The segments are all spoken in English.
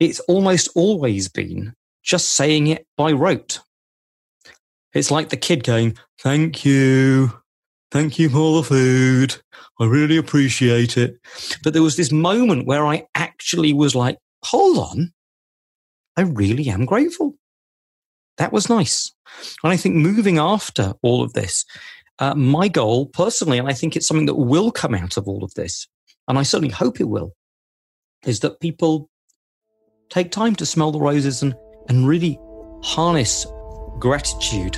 it's almost always been just saying it by rote. It's like the kid going, Thank you. Thank you for the food. I really appreciate it. But there was this moment where I actually was like, Hold on. I really am grateful. That was nice. And I think moving after all of this, uh, my goal personally, and I think it's something that will come out of all of this, and I certainly hope it will, is that people take time to smell the roses and, and really harness gratitude.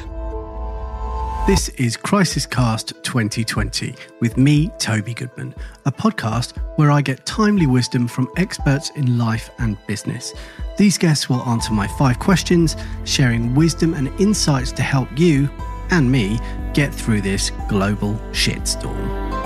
This is Crisis Cast 2020 with me, Toby Goodman, a podcast where I get timely wisdom from experts in life and business. These guests will answer my five questions, sharing wisdom and insights to help you and me get through this global shitstorm.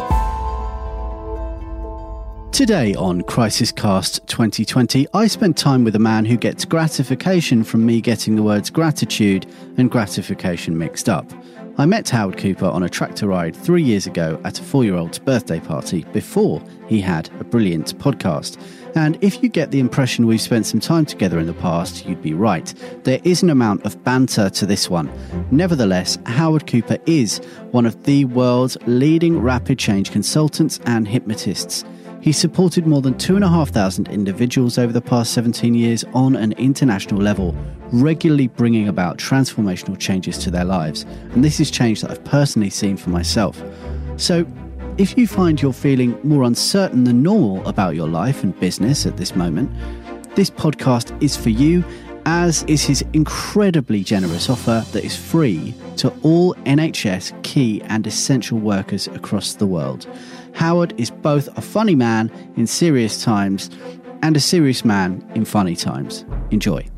Today on Crisis Cast 2020, I spent time with a man who gets gratification from me getting the words gratitude and gratification mixed up. I met Howard Cooper on a tractor ride three years ago at a four year old's birthday party before he had a brilliant podcast. And if you get the impression we've spent some time together in the past, you'd be right. There is an amount of banter to this one. Nevertheless, Howard Cooper is one of the world's leading rapid change consultants and hypnotists. He's supported more than 2,500 individuals over the past 17 years on an international level, regularly bringing about transformational changes to their lives. And this is change that I've personally seen for myself. So, if you find you're feeling more uncertain than normal about your life and business at this moment, this podcast is for you, as is his incredibly generous offer that is free to all NHS key and essential workers across the world. Howard is both a funny man in serious times and a serious man in funny times. Enjoy.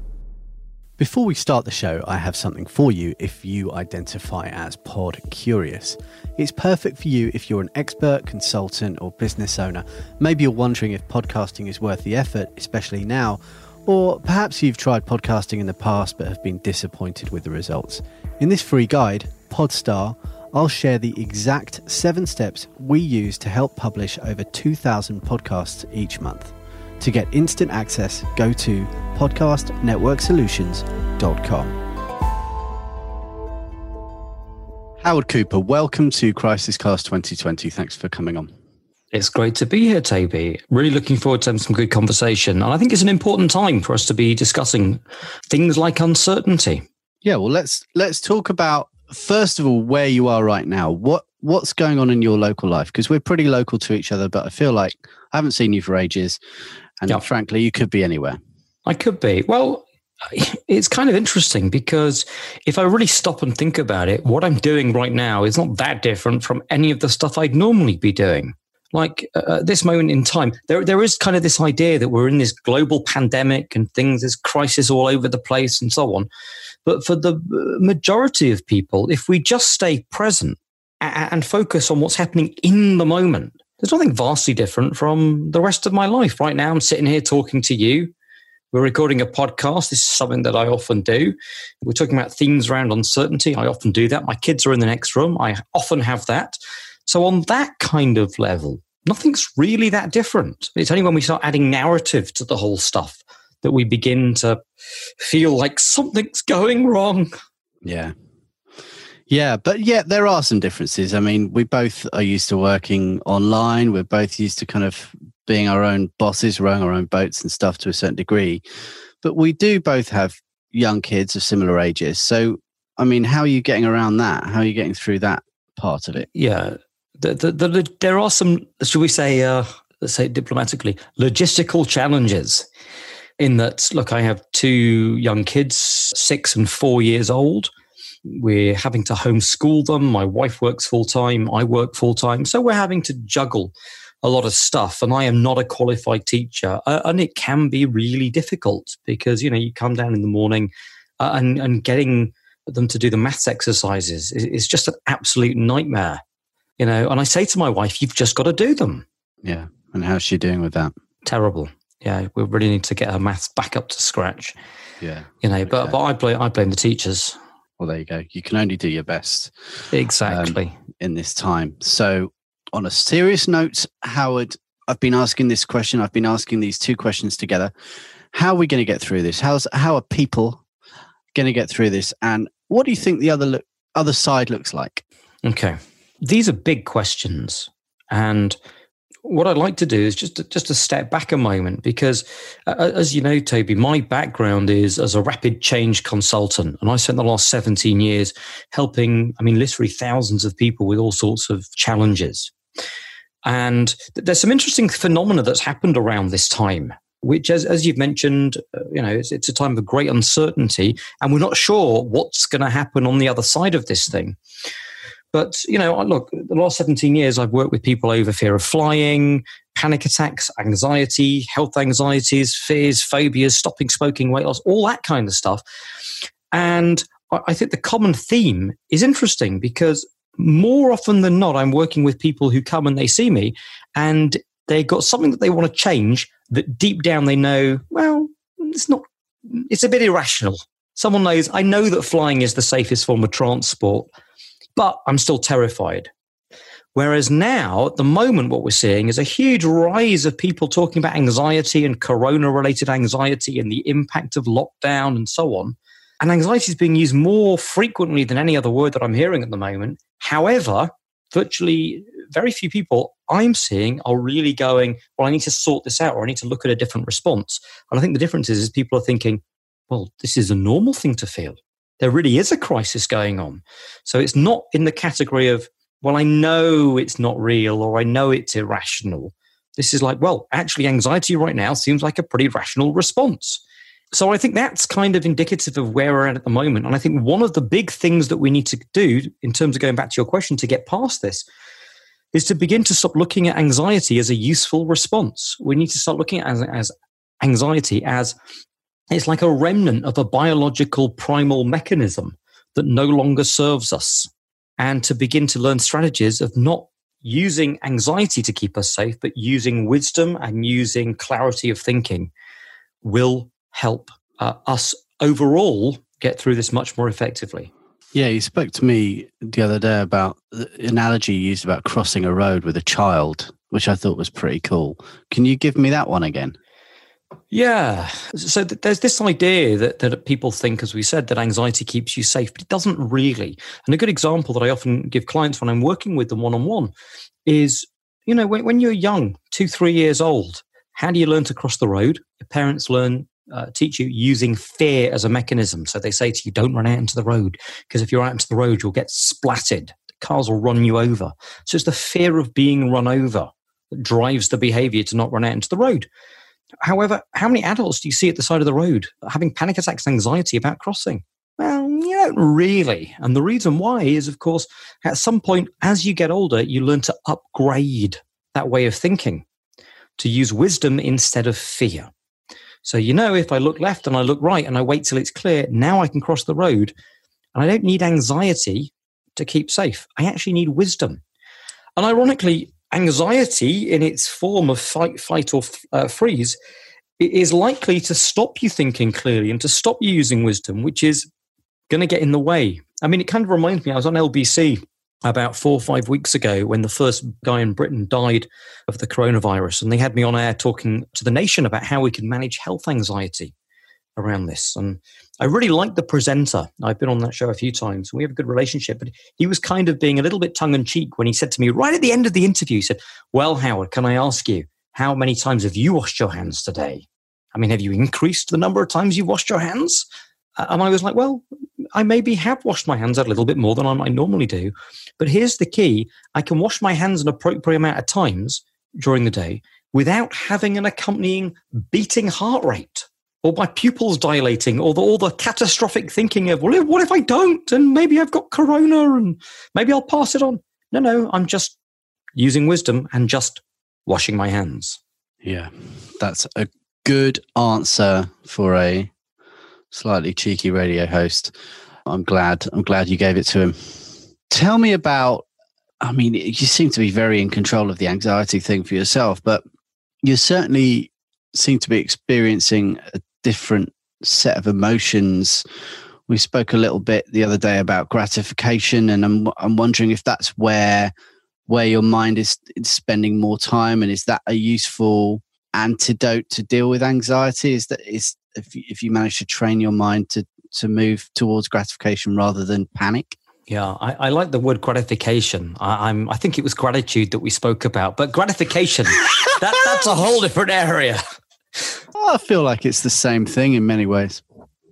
Before we start the show, I have something for you if you identify as pod curious. It's perfect for you if you're an expert, consultant, or business owner. Maybe you're wondering if podcasting is worth the effort, especially now, or perhaps you've tried podcasting in the past but have been disappointed with the results. In this free guide, Podstar, I'll share the exact seven steps we use to help publish over 2,000 podcasts each month. To get instant access, go to podcastnetworksolutions.com. Howard Cooper, welcome to Crisis Cast 2020. Thanks for coming on. It's great to be here, Toby. Really looking forward to having some good conversation. And I think it's an important time for us to be discussing things like uncertainty. Yeah, well, let's let's talk about first of all where you are right now. What what's going on in your local life? Because we're pretty local to each other, but I feel like I haven't seen you for ages, and yep. frankly, you could be anywhere. I could be. Well, it's kind of interesting because if I really stop and think about it, what I'm doing right now is not that different from any of the stuff I'd normally be doing. Like uh, at this moment in time, there there is kind of this idea that we're in this global pandemic and things, there's crisis all over the place and so on. But for the majority of people, if we just stay present and focus on what's happening in the moment, there's nothing vastly different from the rest of my life. Right now, I'm sitting here talking to you. We're recording a podcast. This is something that I often do. We're talking about themes around uncertainty. I often do that. My kids are in the next room. I often have that. So, on that kind of level, nothing's really that different. It's only when we start adding narrative to the whole stuff that we begin to feel like something's going wrong. Yeah. Yeah, but yeah, there are some differences. I mean, we both are used to working online. We're both used to kind of being our own bosses, rowing our own boats and stuff to a certain degree. But we do both have young kids of similar ages. So, I mean, how are you getting around that? How are you getting through that part of it? Yeah, the, the, the, there are some, should we say, uh, let's say diplomatically, logistical challenges in that, look, I have two young kids, six and four years old. We're having to homeschool them. My wife works full time. I work full time. So we're having to juggle a lot of stuff. And I am not a qualified teacher. Uh, and it can be really difficult because, you know, you come down in the morning uh, and, and getting them to do the maths exercises is, is just an absolute nightmare. You know, and I say to my wife, you've just got to do them. Yeah. And how's she doing with that? Terrible yeah, we really need to get her maths back up to scratch. Yeah, you know, but but I blame I blame the teachers. Well, there you go. You can only do your best. Exactly um, in this time. So, on a serious note, Howard, I've been asking this question. I've been asking these two questions together. how are we going to get through this? How's how are people going to get through this? And what do you think the other look, other side looks like? Okay, these are big questions, and what I'd like to do is just to, just to step back a moment because, uh, as you know, Toby, my background is as a rapid change consultant, and I spent the last seventeen years helping. I mean, literally thousands of people with all sorts of challenges. And there's some interesting phenomena that's happened around this time which, as, as you've mentioned, uh, you know, it's, it's, a time of great uncertainty, and we're not sure what's going to happen on the other side of this thing. But you know, look, the last 17 years, I've worked with people over fear of flying, panic attacks, anxiety, health anxieties, fears, phobias, stopping smoking, weight loss, all that kind of stuff. And I think the common theme is interesting because more often than not, I'm working with people who come and they see me, and they've got something that they want to change that deep down they know, well, it's not, it's a bit irrational. Someone knows, I know that flying is the safest form of transport, but I'm still terrified. Whereas now, at the moment, what we're seeing is a huge rise of people talking about anxiety and corona related anxiety and the impact of lockdown and so on. And anxiety is being used more frequently than any other word that I'm hearing at the moment. However, virtually very few people I'm seeing are really going, well, I need to sort this out or I need to look at a different response. And I think the difference is, is people are thinking, well, this is a normal thing to feel. There really is a crisis going on. So it's not in the category of, well, I know it's not real or I know it's irrational. This is like, well, actually, anxiety right now seems like a pretty rational response. So I think that's kind of indicative of where we're at at the moment. And I think one of the big things that we need to do in terms of going back to your question to get past this is to begin to stop looking at anxiety as a useful response. We need to start looking at as, as anxiety as it's like a remnant of a biological primal mechanism that no longer serves us. And to begin to learn strategies of not using anxiety to keep us safe, but using wisdom and using clarity of thinking will help uh, us overall get through this much more effectively. Yeah, you spoke to me the other day about the analogy you used about crossing a road with a child, which I thought was pretty cool. Can you give me that one again? Yeah. So th- there's this idea that, that people think, as we said, that anxiety keeps you safe, but it doesn't really. And a good example that I often give clients when I'm working with them one on one is, you know, when, when you're young, two, three years old, how do you learn to cross the road? Your parents learn uh, teach you using fear as a mechanism. So they say to you, don't run out into the road because if you're out into the road, you'll get splatted. The cars will run you over. So it's the fear of being run over that drives the behavior to not run out into the road. However, how many adults do you see at the side of the road having panic attacks, anxiety about crossing? Well, you don't really. And the reason why is, of course, at some point as you get older, you learn to upgrade that way of thinking to use wisdom instead of fear. So, you know, if I look left and I look right and I wait till it's clear, now I can cross the road. And I don't need anxiety to keep safe. I actually need wisdom. And ironically, anxiety in its form of fight, fight, or uh, freeze is likely to stop you thinking clearly and to stop you using wisdom, which is going to get in the way. I mean, it kind of reminds me, I was on LBC about four or five weeks ago when the first guy in Britain died of the coronavirus. And they had me on air talking to the nation about how we can manage health anxiety around this. And I really liked the presenter. I've been on that show a few times. We have a good relationship, but he was kind of being a little bit tongue in cheek when he said to me right at the end of the interview, he said, Well, Howard, can I ask you, how many times have you washed your hands today? I mean, have you increased the number of times you've washed your hands? Uh, and I was like, well, I maybe have washed my hands a little bit more than I might normally do. But here's the key I can wash my hands an appropriate amount of times during the day without having an accompanying beating heart rate or my pupils dilating or the, all the catastrophic thinking of, well, what if I don't? And maybe I've got corona and maybe I'll pass it on. No, no, I'm just using wisdom and just washing my hands. Yeah, that's a good answer for a slightly cheeky radio host. I'm glad. I'm glad you gave it to him. Tell me about. I mean, you seem to be very in control of the anxiety thing for yourself, but you certainly seem to be experiencing a different set of emotions. We spoke a little bit the other day about gratification, and I'm I'm wondering if that's where where your mind is spending more time, and is that a useful antidote to deal with anxiety? Is that is if you, if you manage to train your mind to to move towards gratification rather than panic? Yeah, I, I like the word gratification. I, am I think it was gratitude that we spoke about, but gratification that, that's a whole different area. I feel like it's the same thing in many ways.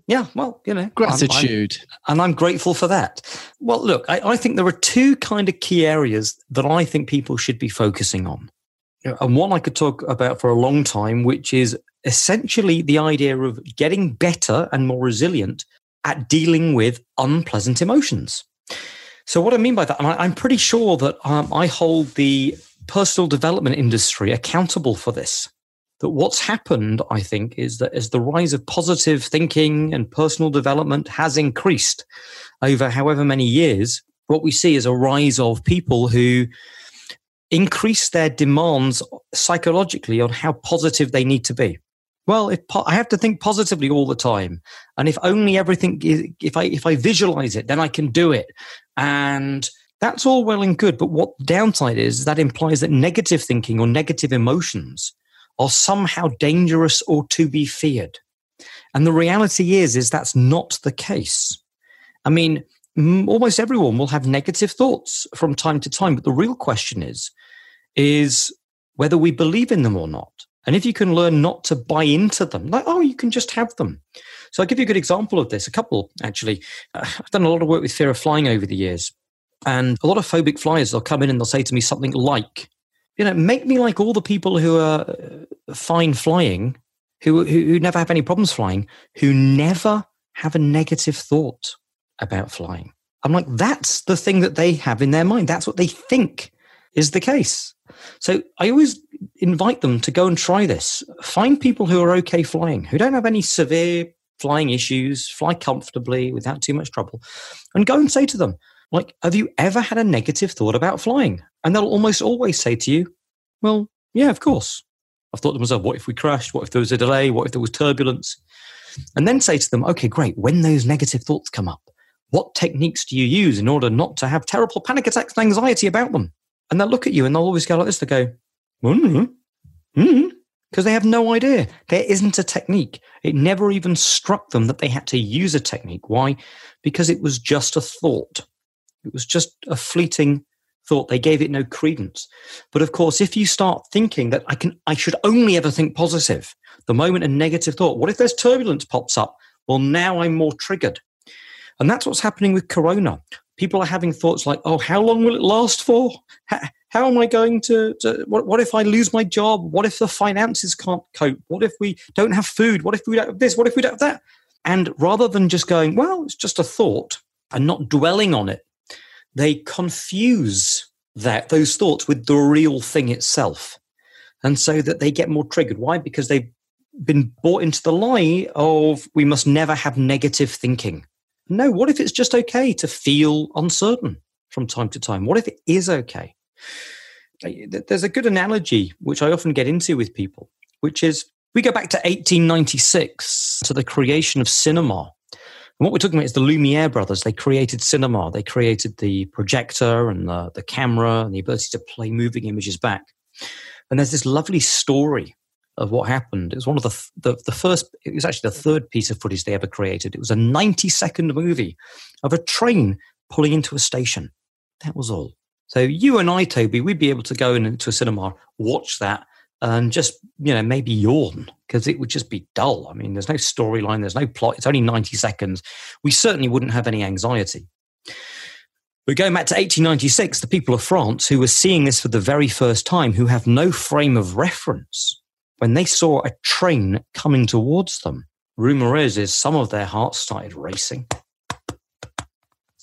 Yeah, well, you know, gratitude, I'm, I'm, and I'm grateful for that. Well, look, I, I think there are two kind of key areas that I think people should be focusing on, and one I could talk about for a long time, which is essentially the idea of getting better and more resilient at dealing with unpleasant emotions. So, what I mean by that, and I, am pretty sure that um, I hold the personal development industry accountable for this that what's happened, I think, is that as the rise of positive thinking and personal development has increased over however many years, what we see is a rise of people who increase their demands psychologically on how positive they need to be. Well, if po- I have to think positively all the time, and if only everything, is, if I if I visualize it, then I can do it, and that's all well and good. But what downside is that implies that negative thinking or negative emotions are somehow dangerous or to be feared. And the reality is, is that's not the case. I mean, almost everyone will have negative thoughts from time to time, but the real question is, is whether we believe in them or not. And if you can learn not to buy into them, like, oh, you can just have them. So I'll give you a good example of this. A couple, actually. Uh, I've done a lot of work with fear of flying over the years. And a lot of phobic flyers, they'll come in and they'll say to me something like, you know, make me like all the people who are uh, fine flying, who, who, who never have any problems flying, who never have a negative thought about flying. I'm like, that's the thing that they have in their mind. That's what they think is the case. So I always invite them to go and try this. Find people who are okay flying, who don't have any severe flying issues, fly comfortably without too much trouble, and go and say to them, like, have you ever had a negative thought about flying? And they'll almost always say to you, well, yeah, of course. I've thought to myself, what if we crashed? What if there was a delay? What if there was turbulence? And then say to them, okay, great. When those negative thoughts come up, what techniques do you use in order not to have terrible panic attacks and anxiety about them? And they'll look at you and they'll always go like this. They go, mm-hmm, mm-hmm, because they have no idea. There isn't a technique. It never even struck them that they had to use a technique. Why? Because it was just a thought. It was just a fleeting thought. They gave it no credence. But of course, if you start thinking that I can, I should only ever think positive, the moment a negative thought, what if there's turbulence pops up? Well, now I'm more triggered. And that's what's happening with Corona. People are having thoughts like, oh, how long will it last for? How, am I going to, to what, what if I lose my job? What if the finances can't cope? What if we don't have food? What if we don't have this? What if we don't have that? And rather than just going, well, it's just a thought and not dwelling on it, they confuse that those thoughts with the real thing itself. And so that they get more triggered. Why? Because they've been bought into the lie of we must never have negative thinking. No what if it's just okay to feel uncertain from time to time? What if it is okay? There's a good analogy which i often get into with people which is we go back to 1896 to the creation of cinema and what we're talking about is the Lumiere brothers. They created cinema. They created the projector and the, the camera and the ability to play moving images back. And there's this lovely story of what happened. It was one of the, the, the first, it was actually the third piece of footage they ever created. It was a 90 second movie of a train pulling into a station. That was all. So you and I, Toby, we'd be able to go into a cinema, watch that, and just you know maybe yawn because it would just be dull. I mean, there's no storyline, there's no plot. It's only 90 seconds. We certainly wouldn't have any anxiety. But going back to 1896, the people of France who were seeing this for the very first time, who have no frame of reference, when they saw a train coming towards them, rumor is, is some of their hearts started racing.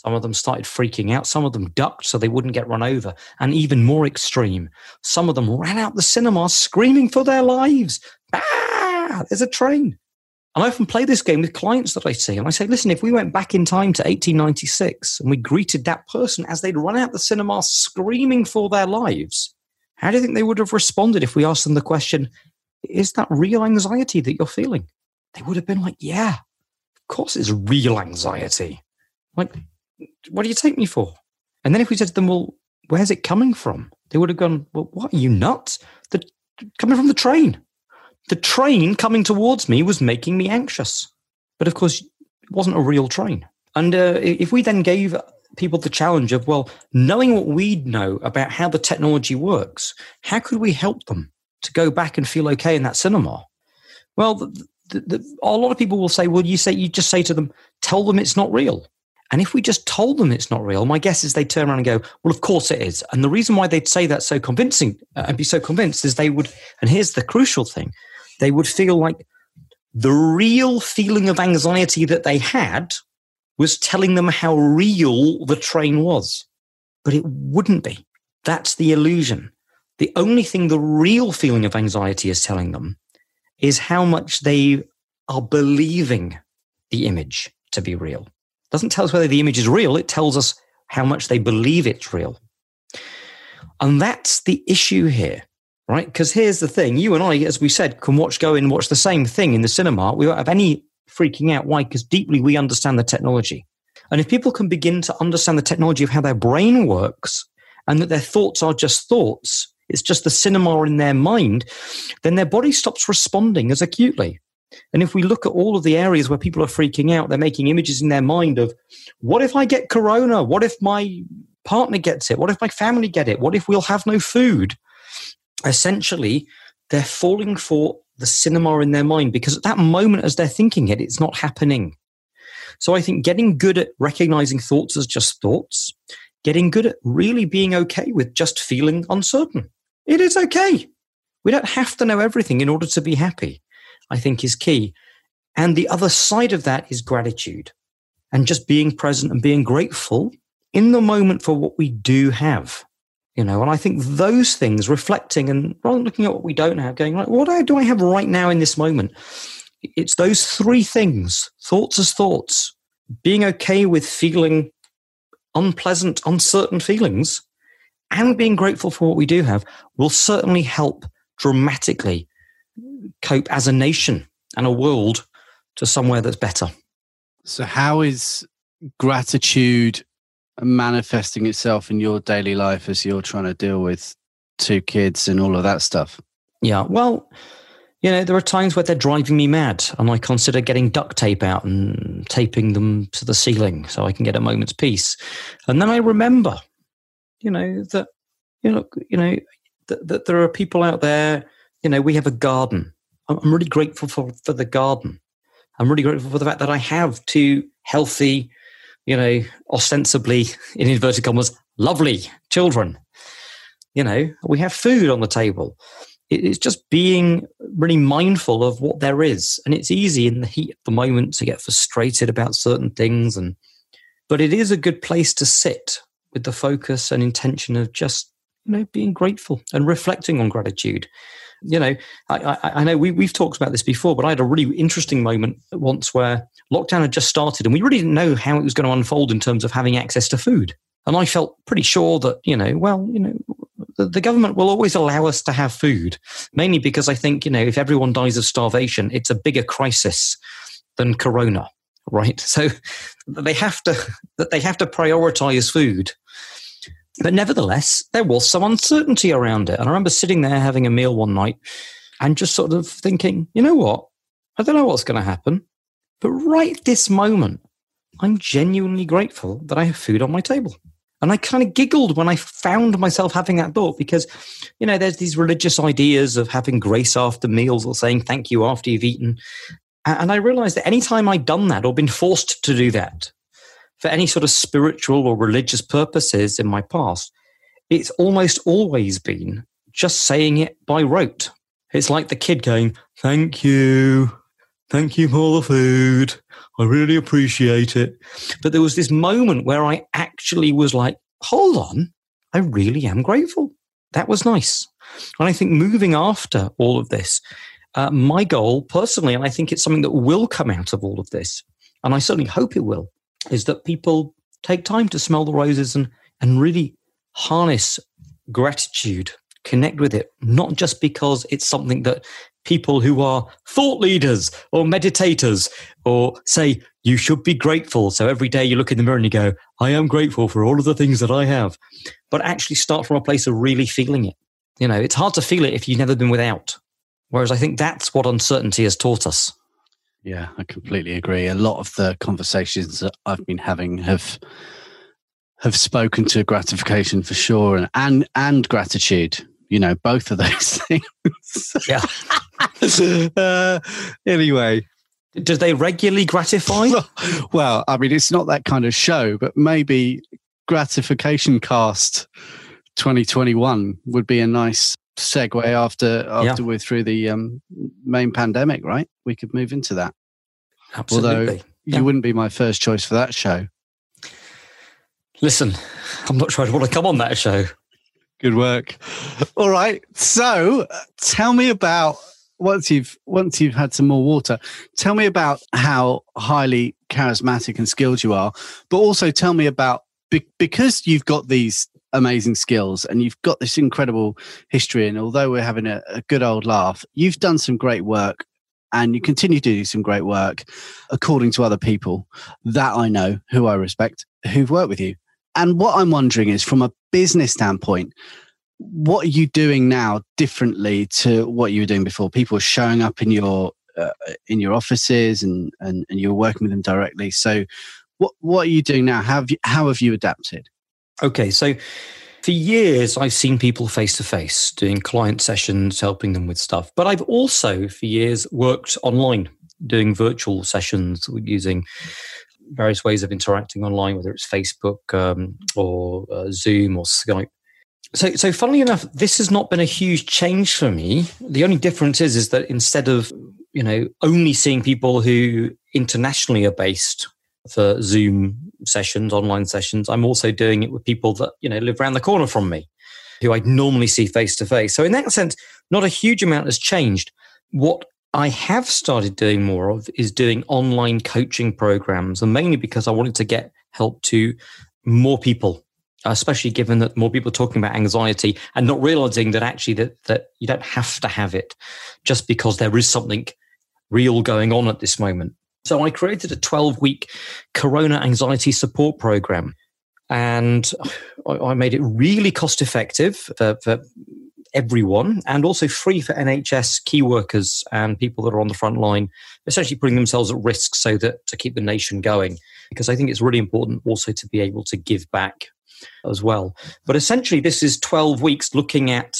Some of them started freaking out. Some of them ducked so they wouldn't get run over. And even more extreme, some of them ran out the cinema screaming for their lives. Ah, there's a train. And I often play this game with clients that I see. And I say, listen, if we went back in time to 1896 and we greeted that person as they'd run out the cinema screaming for their lives, how do you think they would have responded if we asked them the question, is that real anxiety that you're feeling? They would have been like, yeah, of course it's real anxiety. Like, what do you take me for? And then if we said to them, well, where's it coming from? They would have gone, well, what? Are you nuts? The, coming from the train. the train coming towards me was making me anxious. But of course, it wasn't a real train. And uh, if we then gave people the challenge of, well, knowing what we know about how the technology works, how could we help them to go back and feel okay in that cinema? Well, the, the, the, a lot of people will say, well, you say you just say to them, tell them it's not real. And if we just told them it's not real, my guess is they'd turn around and go, well, of course it is. And the reason why they'd say that so convincing uh, and be so convinced is they would, and here's the crucial thing, they would feel like the real feeling of anxiety that they had was telling them how real the train was. But it wouldn't be. That's the illusion. The only thing the real feeling of anxiety is telling them is how much they are believing the image to be real. Doesn't tell us whether the image is real, it tells us how much they believe it's real. And that's the issue here, right? Because here's the thing you and I, as we said, can watch, go and watch the same thing in the cinema. We won't have any freaking out. Why? Because deeply we understand the technology. And if people can begin to understand the technology of how their brain works and that their thoughts are just thoughts, it's just the cinema in their mind, then their body stops responding as acutely. And if we look at all of the areas where people are freaking out, they're making images in their mind of what if I get corona? What if my partner gets it? What if my family get it? What if we'll have no food? Essentially, they're falling for the cinema in their mind because at that moment, as they're thinking it, it's not happening. So I think getting good at recognizing thoughts as just thoughts, getting good at really being okay with just feeling uncertain. It is okay. We don't have to know everything in order to be happy, I think is key. And the other side of that is gratitude and just being present and being grateful in the moment for what we do have. You know, and I think those things reflecting and rather than looking at what we don't have, going like, what do I have right now in this moment? It's those three things thoughts as thoughts, being okay with feeling unpleasant, uncertain feelings, and being grateful for what we do have will certainly help dramatically cope as a nation and a world to somewhere that's better. So, how is gratitude manifesting itself in your daily life as you're trying to deal with two kids and all of that stuff? Yeah, well, you know, there are times where they're driving me mad, and I consider getting duct tape out and taping them to the ceiling so I can get a moment's peace. And then I remember, you know, that you know, you know, that, that there are people out there. You know, we have a garden. I'm really grateful for for the garden. I'm really grateful for the fact that I have two healthy, you know, ostensibly in inverted commas, lovely children. You know, we have food on the table. It's just being really mindful of what there is. And it's easy in the heat of the moment to get frustrated about certain things. And, but it is a good place to sit with the focus and intention of just, you know, being grateful and reflecting on gratitude you know, I, I, know we, we've talked about this before, but I had a really interesting moment once where lockdown had just started and we really didn't know how it was going to unfold in terms of having access to food. And I felt pretty sure that, you know, well, you know, the, the government will always allow us to have food, mainly because I think, you know, if everyone dies of starvation, it's a bigger crisis than corona, right? So they have to they have to prioritize food. But nevertheless, there was some uncertainty around it. And I remember sitting there having a meal one night and just sort of thinking, you know what? I don't know what's going to happen. But right this moment, I'm genuinely grateful that I have food on my table. And I kind of giggled when I found myself having that thought because, you know, there's these religious ideas of having grace after meals or saying thank you after you've eaten. And I realized that anytime I'd done that or been forced to do that for any sort of spiritual or religious purposes in my past, it's almost always been just saying it by rote. It's like the kid going, thank you. Thank you for the food. I really appreciate it. But there was this moment where I actually was like, hold on, I really am grateful. That was nice. And I think moving after all of this, uh, my goal personally, and I think it's something that will come out of all of this, and I certainly hope it will, is that people take time to smell the roses and, and really harness gratitude, connect with it, not just because it's something that people who are thought leaders or meditators or say you should be grateful. So every day you look in the mirror and you go, I am grateful for all of the things that I have. But actually start from a place of really feeling it. You know, it's hard to feel it if you've never been without. Whereas I think that's what uncertainty has taught us. Yeah, I completely agree. A lot of the conversations that I've been having have have spoken to gratification for sure and and, and gratitude. You know, both of those things. Yeah. uh, anyway, Do they regularly gratify? well, I mean, it's not that kind of show, but maybe gratification cast 2021 would be a nice segue after after Yeah. we're through the um, main pandemic, right? We could move into that. Absolutely. Yeah. You wouldn't be my first choice for that show. Listen, I'm not sure I'd want to come on that show. Good work. All right. So, uh, tell me about once you've once you've had some more water. Tell me about how highly charismatic and skilled you are, but also tell me about be, because you've got these amazing skills and you've got this incredible history. And although we're having a, a good old laugh, you've done some great work. And you continue to do some great work, according to other people that I know, who I respect, who've worked with you. And what I'm wondering is, from a business standpoint, what are you doing now differently to what you were doing before? People showing up in your uh, in your offices, and, and and you're working with them directly. So, what what are you doing now? How have you, how have you adapted? Okay, so for years I've seen people face to face doing client sessions, helping them with stuff. But I've also for years worked online, doing virtual sessions using various ways of interacting online, whether it's Facebook um, or uh, Zoom or Skype. So, so funnily enough, this has not been a huge change for me. The only difference is, is that instead of you know only seeing people who internationally are based for Zoom sessions, online sessions, I'm also doing it with people that you know live around the corner from me, who I'd normally see face to face. So, in that sense, not a huge amount has changed. What I have started doing more of is doing online coaching programs, and mainly because I wanted to get help to more people, especially given that more people are talking about anxiety and not realizing that actually that, that you don't have to have it just because there is something real going on at this moment. So I created a 12 week Corona anxiety support program. And I made it really cost effective for, for everyone and also free for NHS key workers and people that are on the front line, essentially putting themselves at risk so that to keep the nation going. Because I think it's really important also to be able to give back as well. But essentially, this is 12 weeks looking at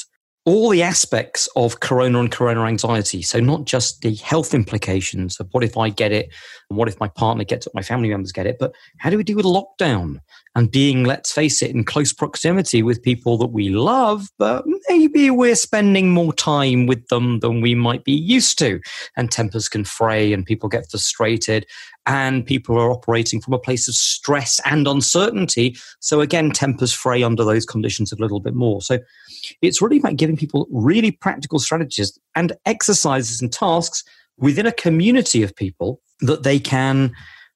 all the aspects of corona and corona anxiety. So, not just the health implications of what if I get it, and what if my partner gets it, my family members get it, but how do we deal with lockdown and being, let's face it, in close proximity with people that we love, but maybe we're spending more time with them than we might be used to. And tempers can fray and people get frustrated and people are operating from a place of stress and uncertainty. So, again, tempers fray under those conditions a little bit more. So, it's really about giving people really practical strategies and exercises and tasks within a community of people that they can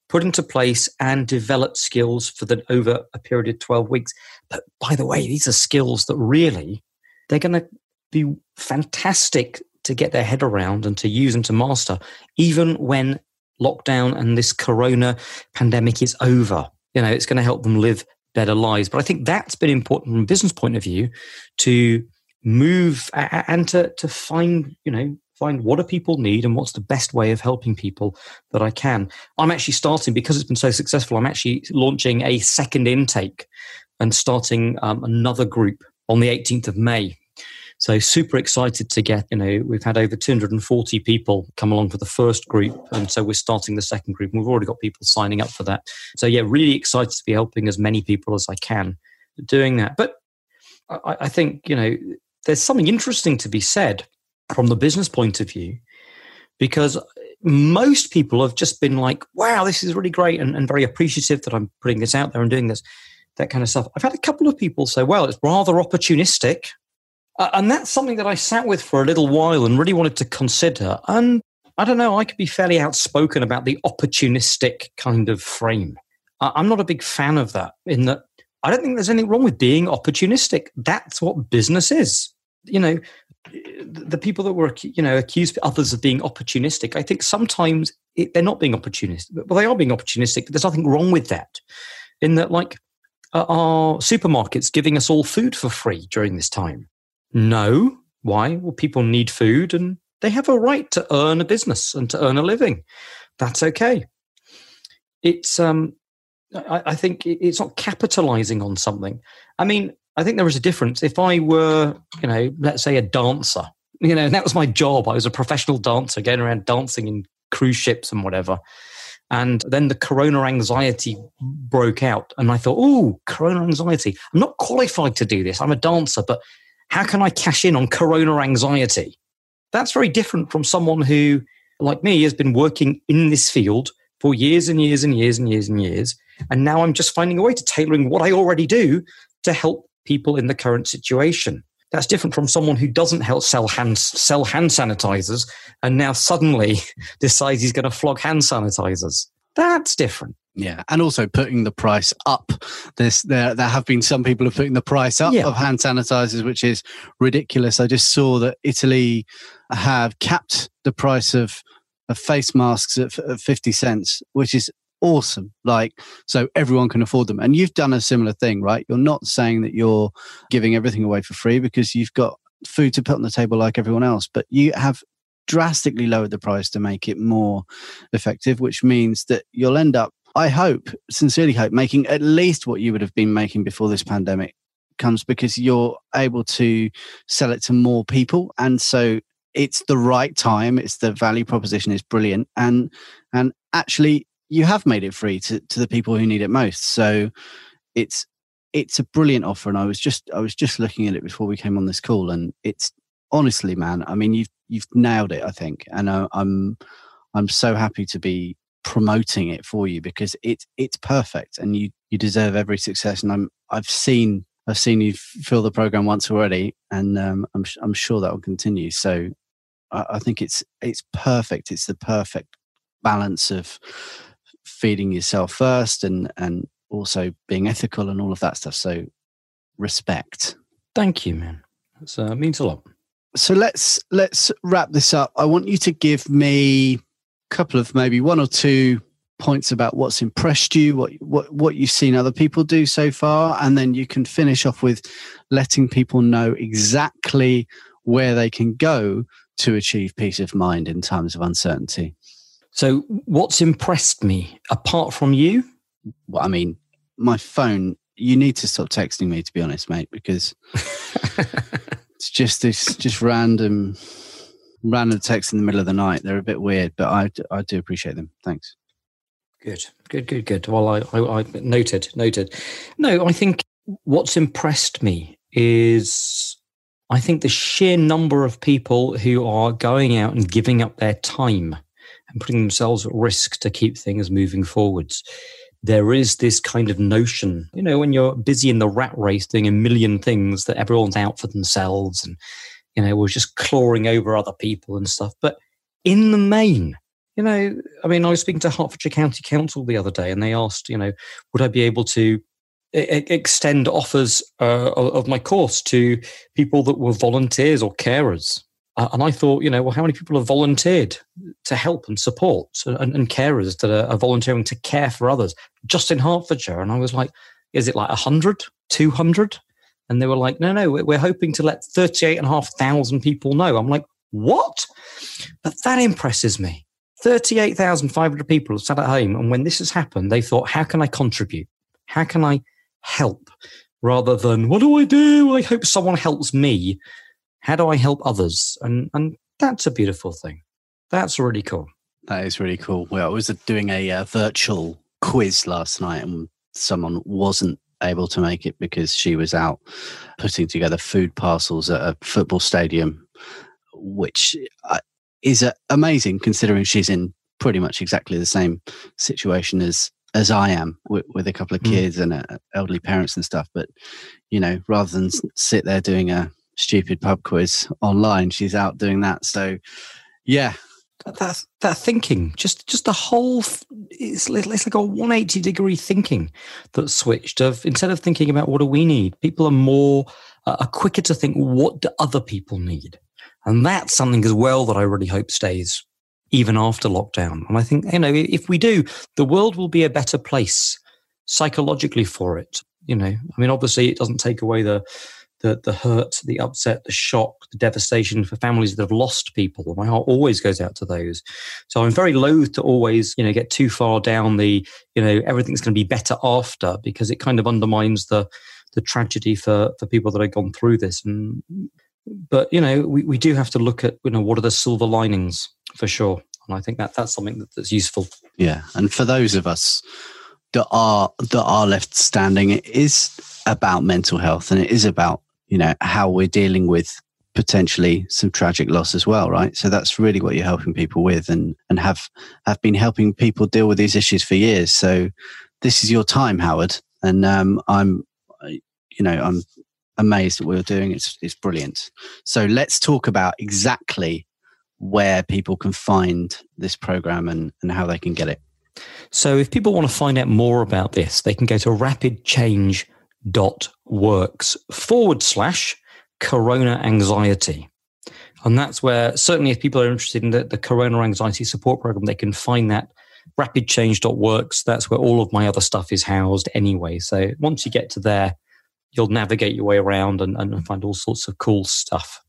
put into place and develop skills for the over a period of 12 weeks. But by the way these are skills that really they're going to be fantastic to get their head around and to use and to master even when lockdown and this corona pandemic is over. You know it's going to help them live better lives. But i think that's been important from a business point of view to move and to to find you know find what do people need and what's the best way of helping people that I can. I'm actually starting because it's been so successful. I'm actually launching a second intake and starting um, another group on the 18th of May. So super excited to get, you know, we've had over 240 people come along for the first group. And so we're starting the second group and we've already got people signing up for that. So yeah, really excited to be helping as many people as I can doing that. But I, I think, you know, there's something interesting to be said from the business point of view, because most people have just been like, wow, this is really great and, and very appreciative that I'm putting this out there and doing this, that kind of stuff. I've had a couple of people say, well, it's rather opportunistic. Uh, and that's something that I sat with for a little while and really wanted to consider. And I don't know, I could be fairly outspoken about the opportunistic kind of frame. I, I'm not a big fan of that, in that I don't think there's anything wrong with being opportunistic. That's what business is. You know, the people that were you know accused others of being opportunistic i think sometimes it, they're not being opportunistic well they are being opportunistic but there's nothing wrong with that in that like are supermarkets giving us all food for free during this time no why well people need food and They have a right to earn a business and to earn a living. That's okay. It's um, I, I think it's not capitalizing on something. I mean, I think there is a difference. If I were, you know, let's say a dancer, you know, that was my job. I was a professional dancer, going around dancing in cruise ships and whatever. And then the corona anxiety broke out. And I thought, oh, corona anxiety. I'm not qualified to do this. I'm a dancer, but how can I cash in on corona anxiety? That's very different from someone who, like me, has been working in this field for years and years and years and years and years. And now I'm just finding a way to tailoring what I already do to help people in the current situation. That's different from someone who doesn't help sell hand, sell hand sanitizers and now suddenly decides he's going to flog hand sanitizers. That's different. Yeah, and also putting the price up. There's there there have been some people who are putting the price up yeah. of hand sanitizers, which is ridiculous. I just saw that Italy have capped the price of, of face masks at, at fifty cents, which is awesome. Like, so everyone can afford them. And you've done a similar thing, right? You're not saying that you're giving everything away for free because you've got food to put on the table like everyone else, but you have drastically lowered the price to make it more effective, which means that you'll end up, I hope, sincerely hope, making at least what you would have been making before this pandemic comes because you're able to sell it to more people. And so it's the right time. It's the value proposition is brilliant. And, and actually you have made it free to, to the people who need it most. So it's, it's a brilliant offer. And I was just, I was just looking at it before we came on this call and it's honestly, man, I mean, you've you've nailed it, I think, and I, I'm I'm so happy to be promoting it for you because it's it's perfect, and you you deserve every success. And I'm I've seen I've seen you fill the program once already, and um, I'm I'm sure that will continue. So I, I think it's it's perfect. It's the perfect balance of feeding yourself first and and also being ethical and all of that stuff. So respect. Thank you, man. It uh, means a lot so let's let's wrap this up. I want you to give me a couple of maybe one or two points about what's impressed you, what what what you've seen other people do so far, and then you can finish off with letting people know exactly where they can go to achieve peace of mind in times of uncertainty. So, what's impressed me apart from you? Well, I mean, my phone. You need to stop texting me, to be honest, mate, because it's just this just random random text in the middle of the night. They're a bit weird, but I, I do appreciate them. Thanks. Good, good, good, good. Well, I, I, I noted, noted. No, I think what's impressed me is I think the sheer number of people who are going out and giving up their time and putting themselves at risk to keep things moving forwards there is this kind of notion, you know, when you're busy in the rat race doing a million things that everyone's out for themselves and, you know, we're just clawing over other people and stuff. But in the main, you know, I mean, I was speaking to Hertfordshire County Council the other day and they asked, you know, would I be able to extend offers uh, of my course to people that were volunteers or carers? Uh, and I thought, you know, well, how many people have volunteered to help and support and, and carers that are, are, volunteering to care for others just in Hertfordshire? And I was like, is it like 100, 200? And they were like, no, no, we're hoping to let 38,500 people know. I'm like, what? But that impresses me. 38,500 people have sat at home. And when this has happened, they thought, how can I contribute? How can I help? Rather than, what do I do? I hope someone helps me how do I help others? And and that's a beautiful thing. That's really cool. That is really cool. Well, I was doing a uh, virtual quiz last night, and someone wasn't able to make it because she was out putting together food parcels at a football stadium, which uh, is uh, amazing considering she's in pretty much exactly the same situation as as I am with, with a couple of hmm. kids mm. and uh, elderly parents and stuff. But you know, rather than sit there doing a stupid pub quiz online. She's out doing that. So, yeah. That, that thinking, just just the whole, it's, it's like a 180 degree thinking that switched. Of instead of thinking about what do we need, people are more uh, are quicker to think what do other people need, and that's something as well that I really hope stays even after lockdown. And I think you know if we do, the world will be a better place psychologically for it. You know, I mean, obviously, it doesn't take away the the the hurt, the upset, the shock, the devastation for families that have lost people. My heart always goes out to those. So I'm very loath to always, you know, get too far down the, you know, everything's going to be better after because it kind of undermines the the tragedy for for people that have gone through this. And but you know, we, we do have to look at you know what are the silver linings for sure. And I think that that's something that, that's useful. Yeah, and for those of us that are that are left standing, it is about mental health and it is about you know how we're dealing with potentially some tragic loss as well right? So that's really what you're helping people with and and have have been helping people deal with these issues for years. So this is your time howard. And um, i'm you know i'm amazed at what you're doing. It's it's brilliant. So let's talk about exactly where people can find this program and and how they can get it. So if people want to find out more about this they can go to rapidchange.com dot works forward slash corona anxiety. And that's where certainly if people are interested in the, the corona anxiety support program, they can find that rapidchange.works. That's where all of my other stuff is housed anyway. So once you get to there, you'll navigate your way around and, and find all sorts of cool stuff.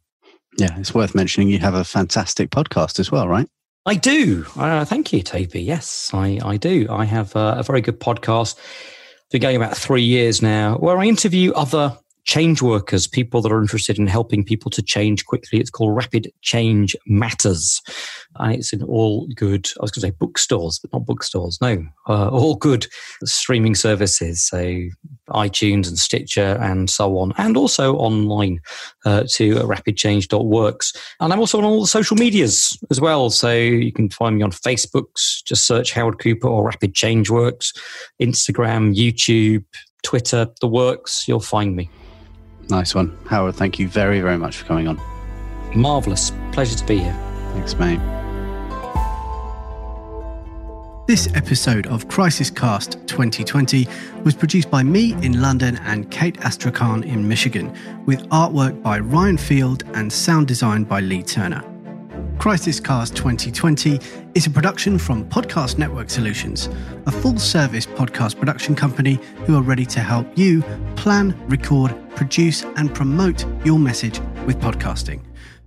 Yeah, it's worth mentioning you have a fantastic podcast as well, right? I do. Uh, thank you, Toby. Yes, I, I do. I have a, a very good podcast been going about three years now, where I interview other change workers, people that are interested in helping people to change quickly. It's called Rapid Change Matters. And it's in all good, I was going to say bookstores, but not bookstores. No, uh, all good streaming services. So iTunes and Stitcher and so on. And also online uh, to rapidchange.works. And I'm also on all the social medias as well. So you can find me on Facebook. Just search Howard Cooper or Rapid Change Works, Instagram, YouTube, Twitter, the works. You'll find me. Nice one. Howard, thank you very, very much for coming on. Marvellous. Pleasure to be here. Thanks, mate. This episode of Crisis Cast 2020 was produced by me in London and Kate Astrakhan in Michigan, with artwork by Ryan Field and sound design by Lee Turner. Crisis Cast 2020 is a production from Podcast Network Solutions, a full service podcast production company who are ready to help you plan, record, produce, and promote your message with podcasting.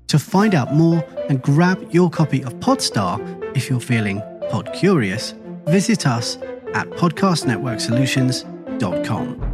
To find out more and grab your copy of Podstar if you're feeling pod curious, visit us at podcastnetworksolutions.com.